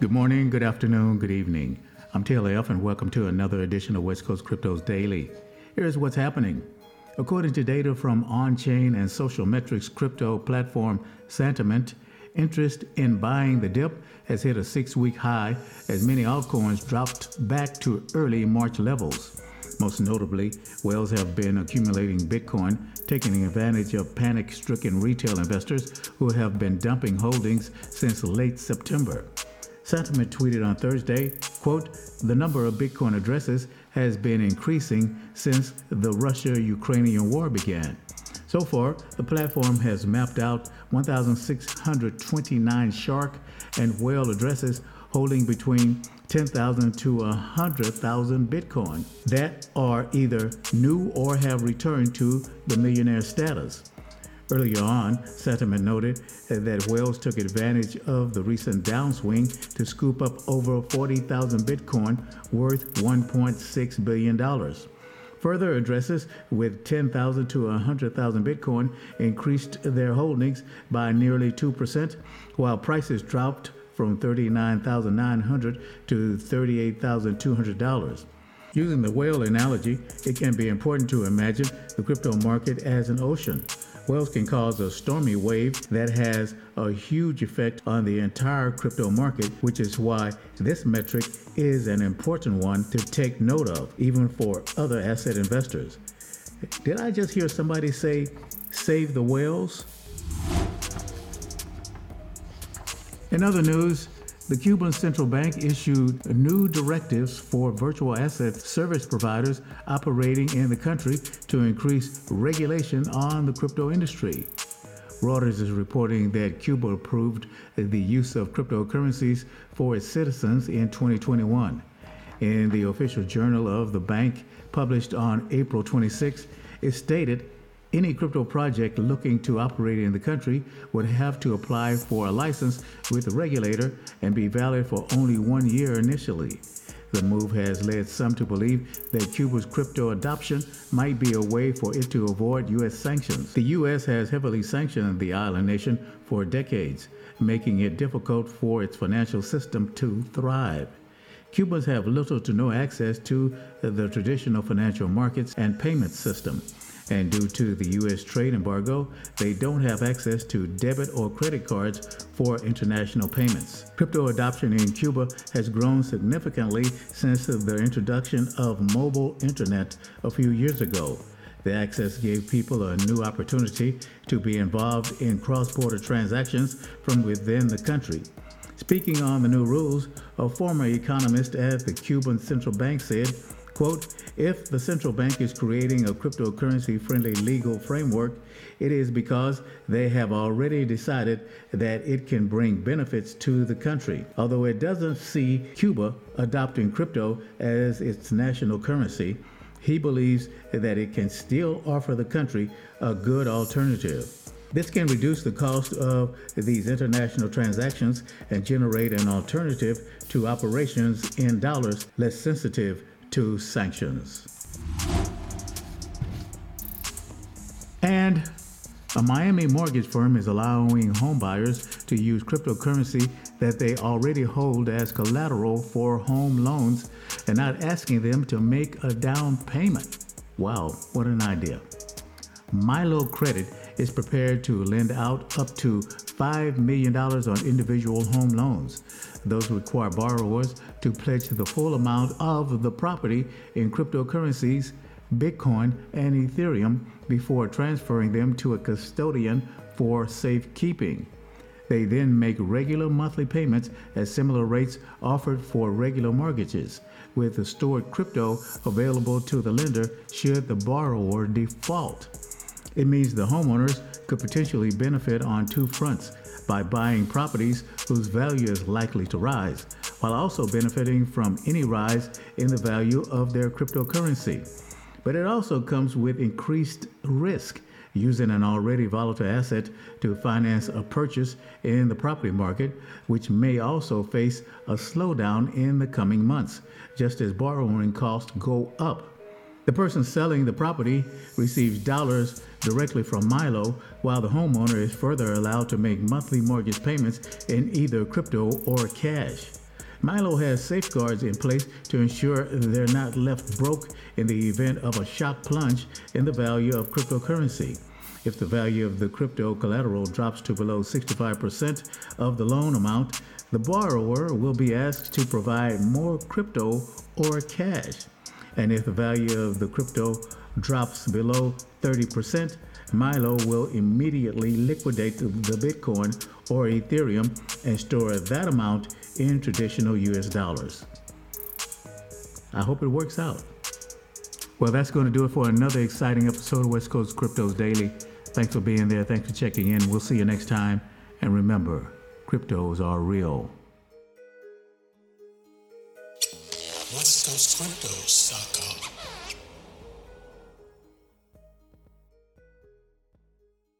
Good morning, good afternoon, good evening. I'm Taylor F., and welcome to another edition of West Coast Cryptos Daily. Here's what's happening. According to data from on chain and social metrics crypto platform Santiment, interest in buying the dip has hit a six week high as many altcoins dropped back to early March levels. Most notably, whales have been accumulating Bitcoin, taking advantage of panic stricken retail investors who have been dumping holdings since late September. Santiment tweeted on Thursday, quote, the number of Bitcoin addresses has been increasing since the Russia-Ukrainian war began. So far, the platform has mapped out 1,629 shark and whale addresses holding between 10,000 to 100,000 Bitcoin that are either new or have returned to the millionaire status. Earlier on, Santiment noted that whales took advantage of the recent downswing to scoop up over 40,000 Bitcoin worth $1.6 billion. Further addresses with 10,000 to 100,000 Bitcoin increased their holdings by nearly 2%, while prices dropped from 39,900 to $38,200. Using the whale analogy, it can be important to imagine the crypto market as an ocean. Whales can cause a stormy wave that has a huge effect on the entire crypto market, which is why this metric is an important one to take note of, even for other asset investors. Did I just hear somebody say, save the whales? In other news, the Cuban central bank issued new directives for virtual asset service providers operating in the country to increase regulation on the crypto industry. Reuters is reporting that Cuba approved the use of cryptocurrencies for its citizens in 2021. In the official journal of the bank, published on April 26, it stated any crypto project looking to operate in the country would have to apply for a license with the regulator and be valid for only one year initially. The move has led some to believe that Cuba's crypto adoption might be a way for it to avoid U.S. sanctions. The U.S. has heavily sanctioned the island nation for decades, making it difficult for its financial system to thrive. Cubans have little to no access to the traditional financial markets and payment system. And due to the U.S. trade embargo, they don't have access to debit or credit cards for international payments. Crypto adoption in Cuba has grown significantly since the introduction of mobile internet a few years ago. The access gave people a new opportunity to be involved in cross border transactions from within the country. Speaking on the new rules, a former economist at the Cuban Central Bank said, quote, if the central bank is creating a cryptocurrency friendly legal framework, it is because they have already decided that it can bring benefits to the country. Although it doesn't see Cuba adopting crypto as its national currency, he believes that it can still offer the country a good alternative. This can reduce the cost of these international transactions and generate an alternative to operations in dollars less sensitive to sanctions. And a Miami mortgage firm is allowing homebuyers to use cryptocurrency that they already hold as collateral for home loans and not asking them to make a down payment. Wow, what an idea. Milo Credit is prepared to lend out up to $5 million on individual home loans. Those require borrowers to pledge the full amount of the property in cryptocurrencies, Bitcoin, and Ethereum before transferring them to a custodian for safekeeping. They then make regular monthly payments at similar rates offered for regular mortgages, with the stored crypto available to the lender should the borrower default. It means the homeowners could potentially benefit on two fronts by buying properties whose value is likely to rise, while also benefiting from any rise in the value of their cryptocurrency. But it also comes with increased risk using an already volatile asset to finance a purchase in the property market, which may also face a slowdown in the coming months, just as borrowing costs go up. The person selling the property receives dollars directly from Milo, while the homeowner is further allowed to make monthly mortgage payments in either crypto or cash. Milo has safeguards in place to ensure they're not left broke in the event of a shock plunge in the value of cryptocurrency. If the value of the crypto collateral drops to below 65% of the loan amount, the borrower will be asked to provide more crypto or cash. And if the value of the crypto drops below 30%, Milo will immediately liquidate the, Bitcoin or Ethereum and store that amount in traditional US dollars. I hope it works out. Well, that's going to do it for another exciting episode of West Coast Cryptos Daily. Thanks for being there. Thanks for checking in. We'll see you next time. And remember, cryptos are real. WestCoastCryptos.com.